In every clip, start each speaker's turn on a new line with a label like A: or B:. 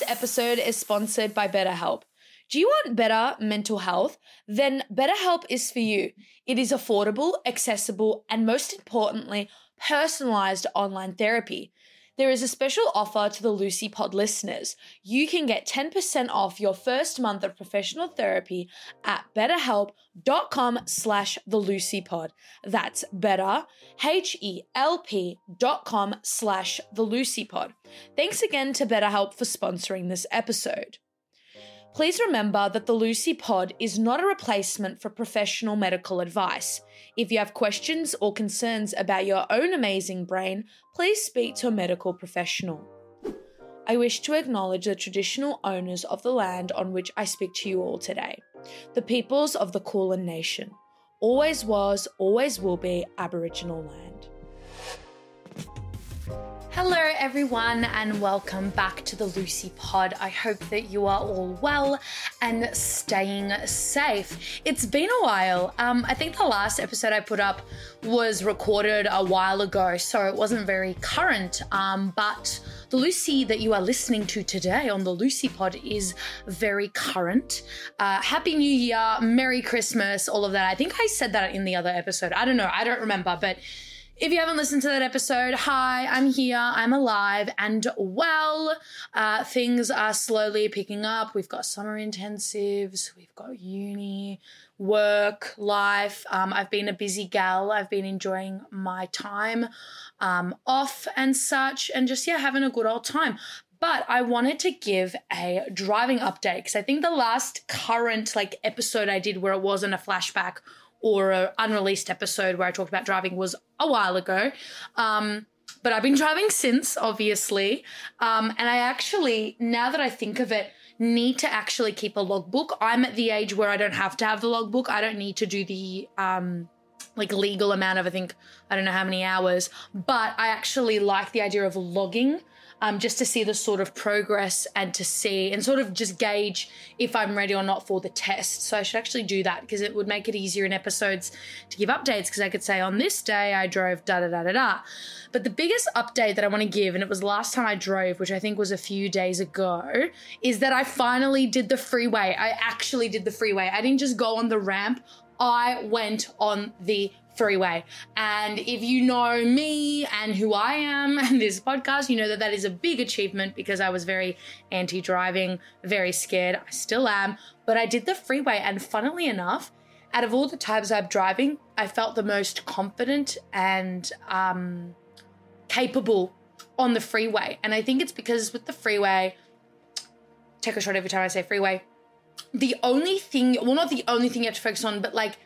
A: This episode is sponsored by BetterHelp. Do you want better mental health? Then BetterHelp is for you. It is affordable, accessible, and most importantly, personalized online therapy. There is a special offer to the Lucie Pod listeners. You can get 10% off your first month of professional therapy at betterhelp.com slash the Lucie Pod. That's better, H-E-L-P dot com slash the Lucie Pod. Thanks again to BetterHelp for sponsoring this episode. Please remember that the Lucie Pod is not a replacement for professional medical advice. If you have questions or concerns about your own amazing brain, please speak to a medical professional. I wish to acknowledge the traditional owners of the land on which I speak to you all today, the peoples of the Kulin Nation. Always was, always will be Aboriginal land. Hello, everyone, and welcome back to the Lucie Pod. I hope that you are all well and staying safe. It's been a while. Um, I think the last episode I put up was recorded a while ago, so it wasn't very current. Um, but the Lucie that you are listening to today on the Lucie Pod is very current. Uh, Happy New Year, Merry Christmas, all of that. I think I said that in the other episode. I don't know, I don't remember, but if you haven't listened to that episode, hi, I'm here, I'm alive and well. Uh, things are slowly picking up. We've got summer intensives, we've got uni, work, life. Um, I've been a busy gal. I've been enjoying my time um, off and such, and just, yeah, having a good old time. But I wanted to give a driving update because I think the last current like episode I did where it wasn't a flashback or an unreleased episode where I talked about driving was a while ago. Um, but I've been driving since, obviously. Um, and I actually, now that I think of it, need to actually keep a logbook. I'm at the age where I don't have to have the logbook. I don't need to do the um, like legal amount of, I think, I don't know how many hours. But I actually like the idea of logging um, just to see the sort of progress and to see and sort of just gauge if I'm ready or not for the test. So I should actually do that because it would make it easier in episodes to give updates because I could say on this day I drove da da da da da. But the biggest update that I want to give, and it was last time I drove, which I think was a few days ago, is that I finally did the freeway. I actually did the freeway. I didn't just go on the ramp. I went on the freeway. And if you know me and who I am and this podcast, you know that that is a big achievement because I was very anti driving, very scared. I still am. But I did the freeway. And funnily enough, out of all the times I'm driving, I felt the most confident and um, capable on the freeway. And I think it's because with the freeway, take a shot every time I say freeway. The only thing, well, not the only thing you have to focus on, but like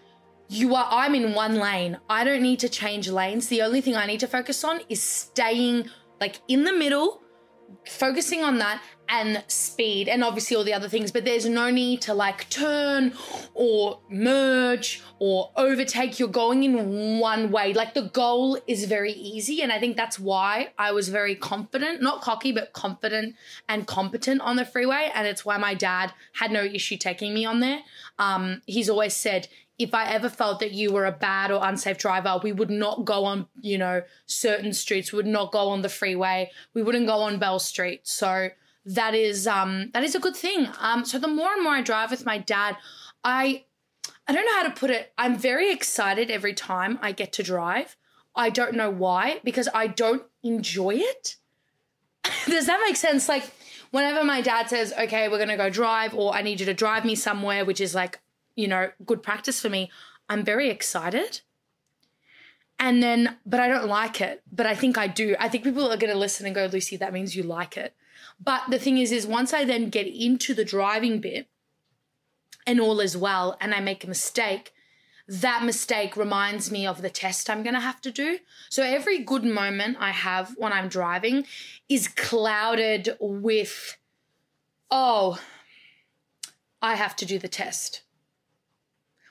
A: you are I'm in one lane. I don't need to change lanes. The only thing I need to focus on is staying like in the middle, focusing on that and speed and obviously all the other things, but there's no need to like turn or merge or overtake. You're going in one way. Like the goal is very easy. And I think that's why I was very confident, not cocky, but confident and competent on the freeway. And it's why my dad had no issue taking me on there. Um, he's always said, if I ever felt that you were a bad or unsafe driver, we would not go on, you know, certain streets. We would not go on the freeway. We wouldn't go on Bell Street. So that is um that is a good thing. Um so the more and more I drive with my dad, I I don't know how to put it. I'm very excited every time I get to drive. I don't know why because I don't enjoy it. Does that make sense? Like whenever my dad says, "Okay, we're going to go drive," or "I need you to drive me somewhere," which is like you know, good practice for me, I'm very excited. And then, but I don't like it. But I think I do. I think people are going to listen and go, Lucie, that means you like it. But the thing is, is once I then get into the driving bit and all is well, and I make a mistake, that mistake reminds me of the test I'm going to have to do. So every good moment I have when I'm driving is clouded with, oh, I have to do the test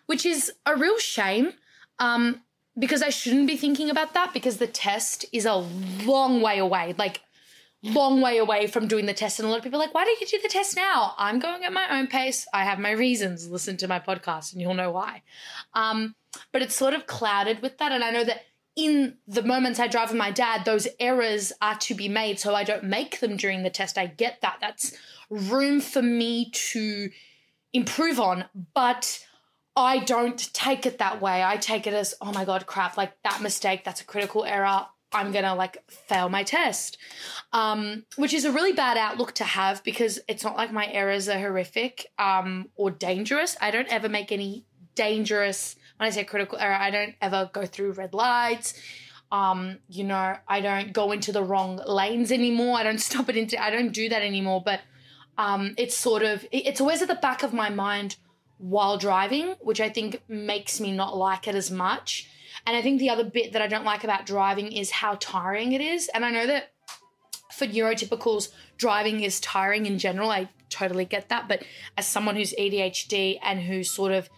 A: which is a real shame um, because I shouldn't be thinking about that because the test is a long way away, like long way away from doing the test. And a lot of people are like, why don't you do the test now? I'm going at my own pace. I have my reasons. Listen to my podcast and you'll know why. Um, but it's sort of clouded with that. And I know that in the moments I drive with my dad, those errors are to be made so I don't make them during the test. I get that. That's room for me to improve on, but I don't take it that way. I take it as, oh my God, crap, like that mistake, that's a critical error. I'm gonna like fail my test. Um, which is a really bad outlook to have because it's not like my errors are horrific um, or dangerous. I don't ever make any dangerous, when I say critical error, I don't ever go through red lights. Um, you know, I don't go into the wrong lanes anymore. I don't stop it into, I don't do that anymore. But um, it's sort of, it's always at the back of my mind while driving, which I think makes me not like it as much. And I think the other bit that I don't like about driving is how tiring it is. And I know that for neurotypicals, driving is tiring in general. I totally get that. But as someone who's ADHD and who sort of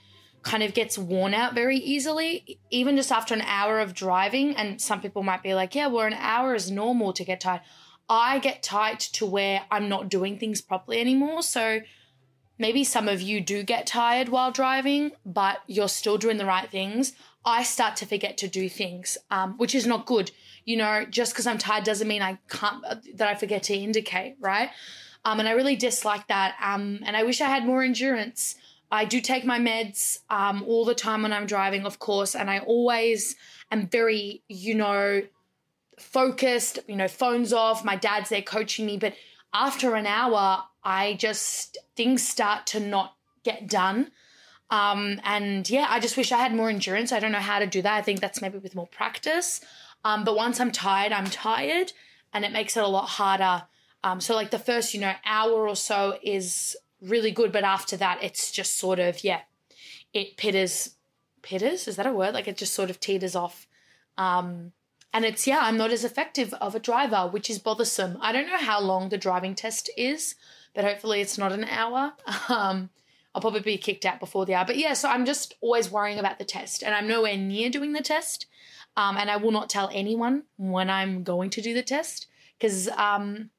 A: kind of gets worn out very easily, even just after an hour of driving, and some people might be like, yeah, well, an hour is normal to get tired. I get tight to where I'm not doing things properly anymore. So maybe some of you do get tired while driving, but you're still doing the right things. I start to forget to do things, um, which is not good. You know, just because I'm tired doesn't mean I can't, uh, that I forget to indicate, right? Um, and I really dislike that. Um, and I wish I had more endurance. I do take my meds um, all the time when I'm driving, of course, and I always am very, you know, focused, you know, phones off. My dad's there coaching me, but after an hour, I just, things start to not get done. Um, and yeah, I just wish I had more endurance. I don't know how to do that. I think that's maybe with more practice. Um, but once I'm tired, I'm tired, and it makes it a lot harder. Um, so like the first, you know, hour or so is really good, but after that, it's just sort of yeah, it pitters, pitters. Is that a word? Like it just sort of teeters off. Um, and it's yeah, I'm not as effective of a driver, which is bothersome. I don't know how long the driving test is, but hopefully it's not an hour. Um, I'll probably be kicked out before the hour. But yeah, so I'm just always worrying about the test, and I'm nowhere near doing the test. Um, and I will not tell anyone when I'm going to do the test because, um,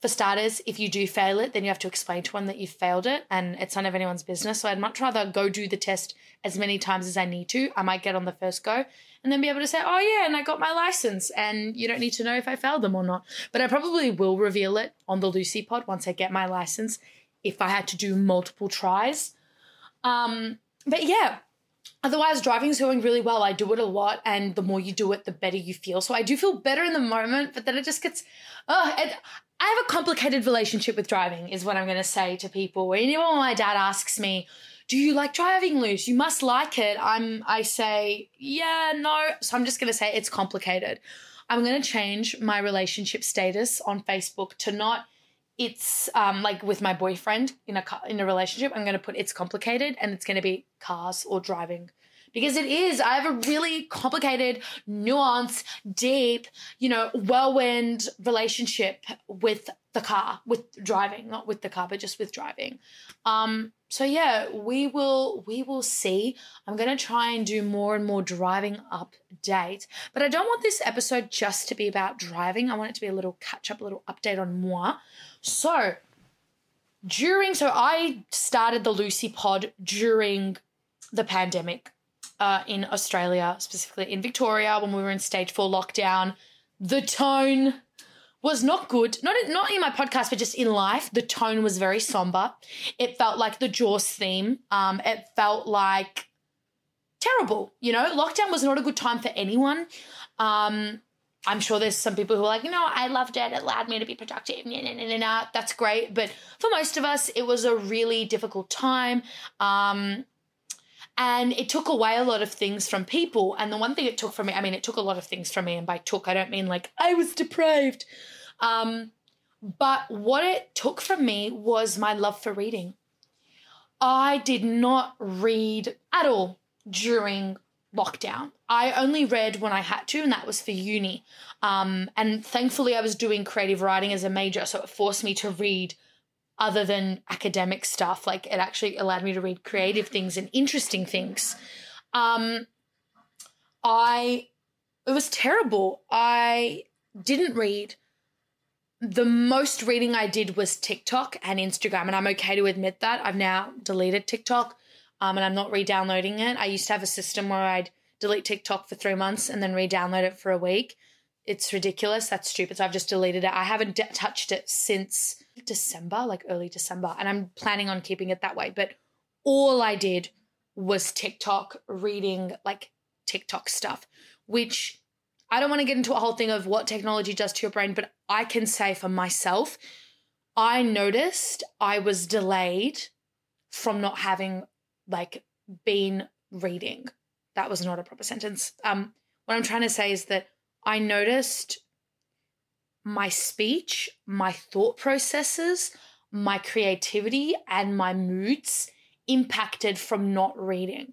A: for starters, if you do fail it, then you have to explain to one that you failed it, and it's none of anyone's business. So I'd much rather go do the test as many times as I need to. I might get on the first go, and then be able to say, "Oh yeah, and I got my license," and you don't need to know if I failed them or not. But I probably will reveal it on the Lucie Pod once I get my license if I had to do multiple tries. Um, but yeah, otherwise driving is going really well. I do it a lot, and the more you do it, the better you feel. So I do feel better in the moment, but then it just gets. Oh, I have a complicated relationship with driving, is what I'm going to say to people. Whenever my dad asks me, "Do you like driving, Luce? You must like it." I'm. I say, "Yeah, no." So I'm just going to say it's complicated. I'm going to change my relationship status on Facebook to not it's um, like with my boyfriend in a in a relationship, I'm going to put it's complicated and it's going to be cars or driving because it is. I have a really complicated, nuanced, deep, you know, whirlwind relationship with the car, with driving, not with the car, but just with driving. Um, so yeah, we will we will see. I'm gonna try and do more and more driving updates, but I don't want this episode just to be about driving. I want it to be a little catch up, a little update on moi. So during, so I started the Lucie Pod during the pandemic uh, in Australia, specifically in Victoria, when we were in stage four lockdown. The tone was not good. Not not in my podcast, but just in life. The tone was very somber. It felt like the Jaws theme. Um, it felt like terrible. You know, lockdown was not a good time for anyone. Um, I'm sure there's some people who are like, you know, I loved it. It allowed me to be productive. Nah, nah, nah, nah, That's great. But for most of us, it was a really difficult time. Um, and it took away a lot of things from people. And the one thing it took from me, I mean, it took a lot of things from me. And by took, I don't mean like I was depraved. Um, but what it took from me was my love for reading. I did not read at all during lockdown. I only read when I had to, and that was for uni. Um, and thankfully, I was doing creative writing as a major, so it forced me to read other than academic stuff. Like it actually allowed me to read creative things and interesting things. Um, I it was terrible. I didn't read. The most reading I did was TikTok and Instagram, and I'm okay to admit that. I've now deleted TikTok um, and I'm not re downloading it. I used to have a system where I'd delete TikTok for three months and then re-download it for a week. It's ridiculous. That's stupid. So I've just deleted it. I haven't touched it since December, like early December, and I'm planning on keeping it that way. But all I did was TikTok reading like TikTok stuff, which I don't want to get into a whole thing of what technology does to your brain, but I can say for myself, I noticed I was delayed from not having like been reading. That was not a proper sentence. Um, what I'm trying to say is that I noticed my speech, my thought processes, my creativity, and my moods impacted from not reading.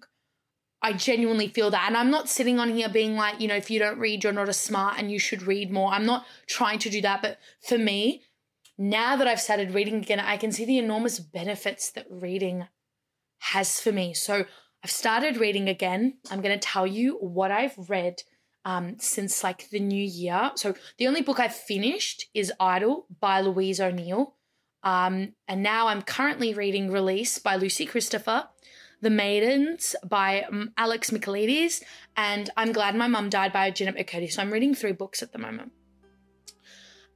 A: I genuinely feel that. And I'm not sitting on here being like, you know, if you don't read, you're not as smart and you should read more. I'm not trying to do that. But for me, now that I've started reading again, I can see the enormous benefits that reading has for me. So I've started reading again. I'm going to tell you what I've read um, since like the new year. So the only book I've finished is Idol by Louise O'Neill. Um, and now I'm currently reading Release by Lucy Christopher, The Maidens by um, Alex Michaelides, and I'm Glad My Mum Died by Jennette McCurdy. So I'm reading three books at the moment.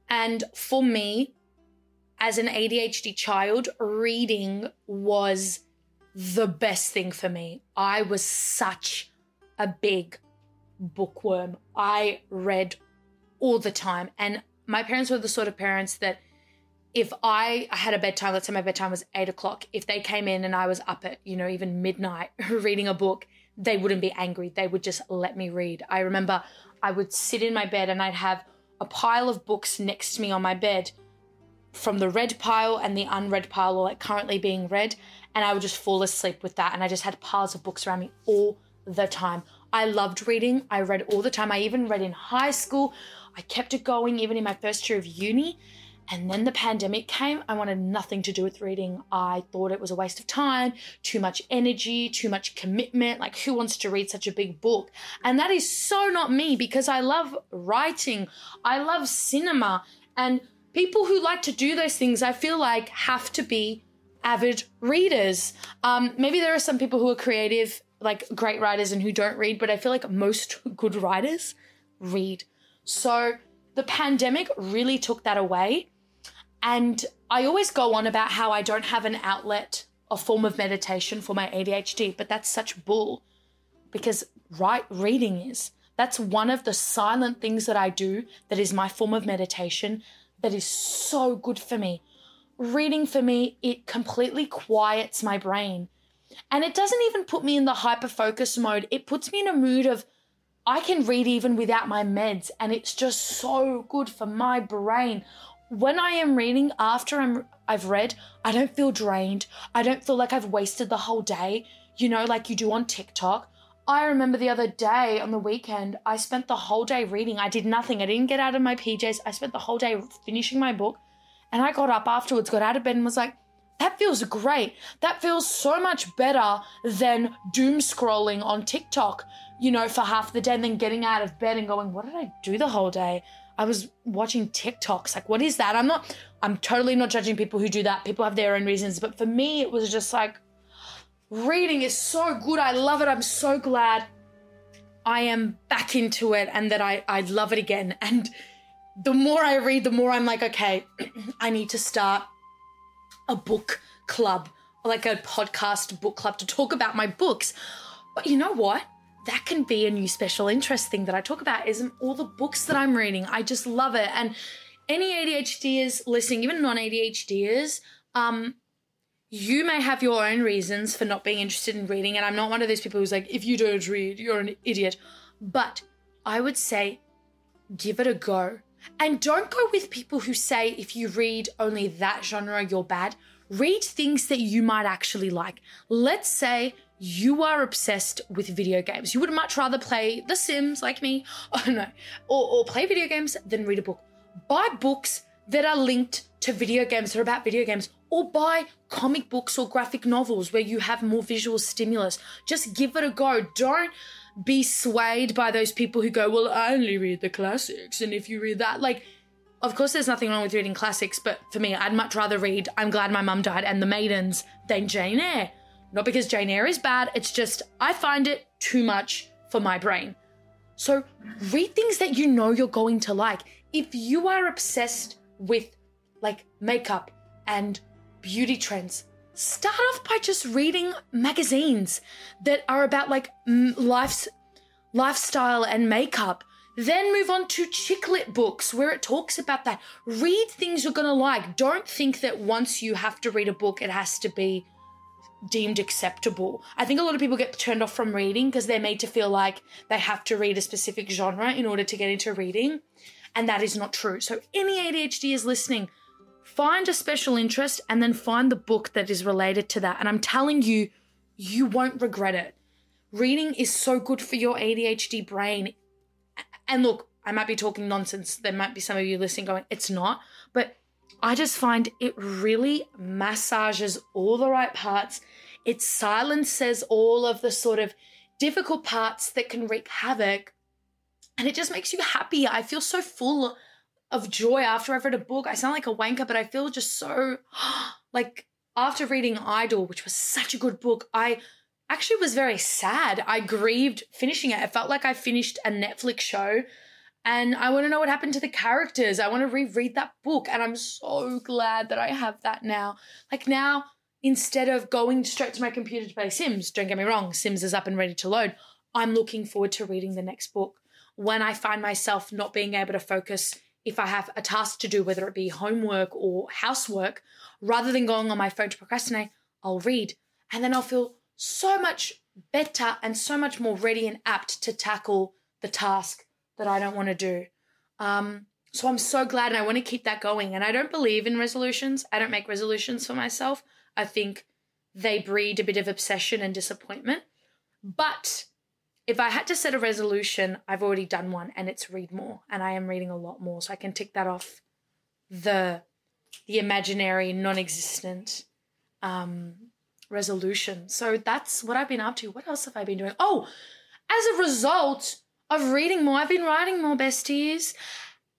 A: And for me, as an ADHD child, reading was the best thing for me. I was such a big bookworm. I read all the time. And my parents were the sort of parents that if I had a bedtime, let's say my bedtime was eight o'clock, if they came in and I was up at, you know, even midnight reading a book, they wouldn't be angry. They would just let me read. I remember I would sit in my bed and I'd have a pile of books next to me on my bed from the read pile and the unread pile, or like currently being read. And I would just fall asleep with that. And I just had piles of books around me all the time. I loved reading. I read all the time. I even read in high school. I kept it going even in my first year of uni. And then the pandemic came. I wanted nothing to do with reading. I thought it was a waste of time, too much energy, too much commitment. Like, who wants to read such a big book? And that is so not me because I love writing, I love cinema. And people who like to do those things, I feel like, have to be avid readers. Um, maybe there are some people who are creative, like great writers, and who don't read, but I feel like most good writers read. So the pandemic really took that away. And I always go on about how I don't have an outlet, a form of meditation for my ADHD, but that's such bull because right reading is. That's one of the silent things that I do that is my form of meditation that is so good for me. Reading for me, it completely quiets my brain. And it doesn't even put me in the hyper focus mode. It puts me in a mood of I can read even without my meds, and it's just so good for my brain when I am reading after I'm I've read, I don't feel drained. I don't feel like I've wasted the whole day, you know, like you do on TikTok. I remember the other day on the weekend, I spent the whole day reading. I did nothing. I didn't get out of my PJs. I spent the whole day finishing my book. And I got up afterwards, got out of bed, and was like, that feels great. That feels so much better than doom scrolling on TikTok, you know, for half the day and then getting out of bed and going, what did I do the whole day? I was watching TikToks. Like, what is that? I'm not, I'm totally not judging people who do that. People have their own reasons. But for me, it was just like, reading is so good. I love it. I'm so glad I am back into it and that I, I love it again. And the more I read, the more I'm like, okay, I need to start a book club, like a podcast book club to talk about my books. But you know what? that can be a new special interest thing that I talk about is all the books that I'm reading. I just love it. And any ADHDers listening, even non-ADHDers, um, you may have your own reasons for not being interested in reading. And I'm not one of those people who's like, if you don't read, you're an idiot. But I would say give it a go. And don't go with people who say if you read only that genre, you're bad. Read things that you might actually like. Let's say you are obsessed with video games. You would much rather play The Sims, like me, oh no, or, or play video games than read a book. Buy books that are linked to video games that are about video games, or buy comic books or graphic novels where you have more visual stimulus. Just give it a go. Don't be swayed by those people who go, Well, I only read the classics. And if you read that, like, of course, there's nothing wrong with reading classics, but for me, I'd much rather read I'm Glad My Mum Died and The Maidens than Jane Eyre. Not because Jane Eyre is bad, it's just I find it too much for my brain. So read things that you know you're going to like. If you are obsessed with like makeup and beauty trends, start off by just reading magazines that are about like life's lifestyle and makeup. Then move on to chick lit books where it talks about that. Read things you're gonna like. Don't think that once you have to read a book, it has to be deemed acceptable. I think a lot of people get turned off from reading because they're made to feel like they have to read a specific genre in order to get into reading. And that is not true. So, any ADHD is listening, find a special interest and then find the book that is related to that. And I'm telling you, you won't regret it. Reading is so good for your ADHD brain. And look, I might be talking nonsense. There might be some of you listening going, it's not. But I just find it really massages all the right parts. It silences all of the sort of difficult parts that can wreak havoc. And it just makes you happy. I feel so full of joy after I've read a book. I sound like a wanker, but I feel just so like after reading Idol, which was such a good book, I actually was very sad. I grieved finishing it. It felt like I finished a Netflix show and I want to know what happened to the characters. I want to reread that book. And I'm so glad that I have that now. Like now, instead of going straight to my computer to play Sims, don't get me wrong, Sims is up and ready to load. I'm looking forward to reading the next book. When I find myself not being able to focus, if I have a task to do, whether it be homework or housework, rather than going on my phone to procrastinate, I'll read. And then I'll feel so much better and so much more ready and apt to tackle the task that I don't want to do. Um, so I'm so glad and I want to keep that going. And I don't believe in resolutions. I don't make resolutions for myself. I think they breed a bit of obsession and disappointment. But if I had to set a resolution, I've already done one and it's read more. And I am reading a lot more. So I can tick that off the the imaginary, non-existent um resolution. So that's what I've been up to. What else have I been doing? Oh, as a result of reading more. I've been writing more besties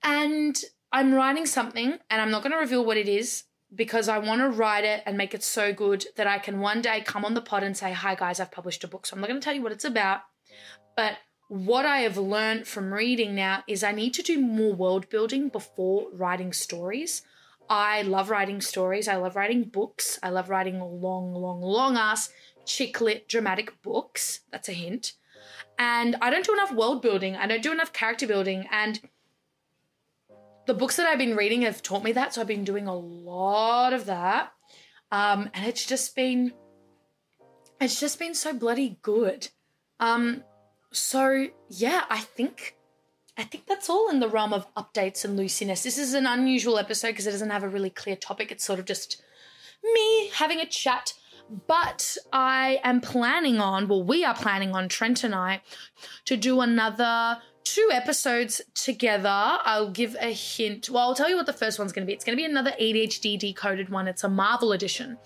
A: and I'm writing something and I'm not going to reveal what it is because I want to write it and make it so good that I can one day come on the pod and say, Hi guys, I've published a book. So I'm not going to tell you what it's about. But what I have learned from reading now is I need to do more world building before writing stories. I love writing stories. I love writing books. I love writing long, long, long ass chick lit dramatic books. That's a hint and I don't do enough world building. I don't do enough character building. And the books that I've been reading have taught me that. So I've been doing a lot of that. Um, and it's just been, it's just been so bloody good. Um, so yeah, I think, I think that's all in the realm of updates and looseness. This is an unusual episode because it doesn't have a really clear topic. It's sort of just me having a chat but I am planning on, well, we are planning on, Trent and I, to do another two episodes together. I'll give a hint. Well, I'll tell you what the first one's going to be. It's going to be another ADHD decoded one. It's a Marvel edition.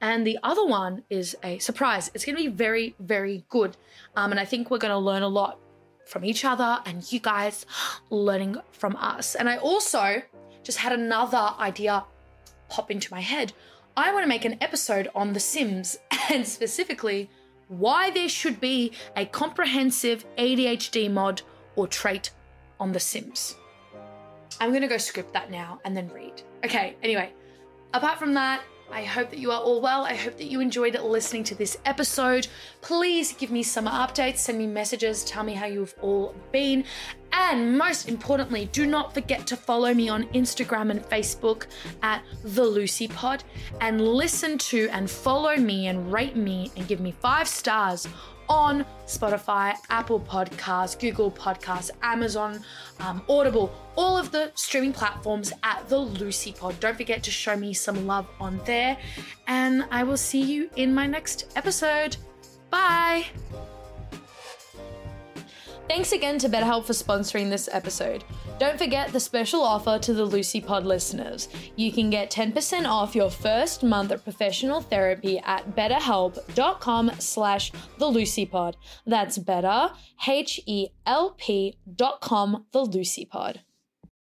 A: And the other one is a surprise. It's going to be very, very good. Um, and I think we're going to learn a lot from each other and you guys learning from us. And I also just had another idea pop into my head I want to make an episode on The Sims and specifically why there should be a comprehensive ADHD mod or trait on The Sims. I'm going to go script that now and then read. Okay, anyway, apart from that, I hope that you are all well. I hope that you enjoyed listening to this episode. Please give me some updates, send me messages, tell me how you've all been. And most importantly, do not forget to follow me on Instagram and Facebook at The Lucie Pod and listen to and follow me and rate me and give me five stars on Spotify, Apple Podcasts, Google Podcasts, Amazon, um, Audible, all of the streaming platforms at the Lucie Pod. Don't forget to show me some love on there, and I will see you in my next episode. Bye. Thanks again to BetterHelp for sponsoring this episode. Don't forget the special offer to the Lucie Pod listeners. You can get 10% off your first month of professional therapy at betterhelp.com slash the Lucie Pod. That's better, H-E-L-P dot com, the Lucie Pod.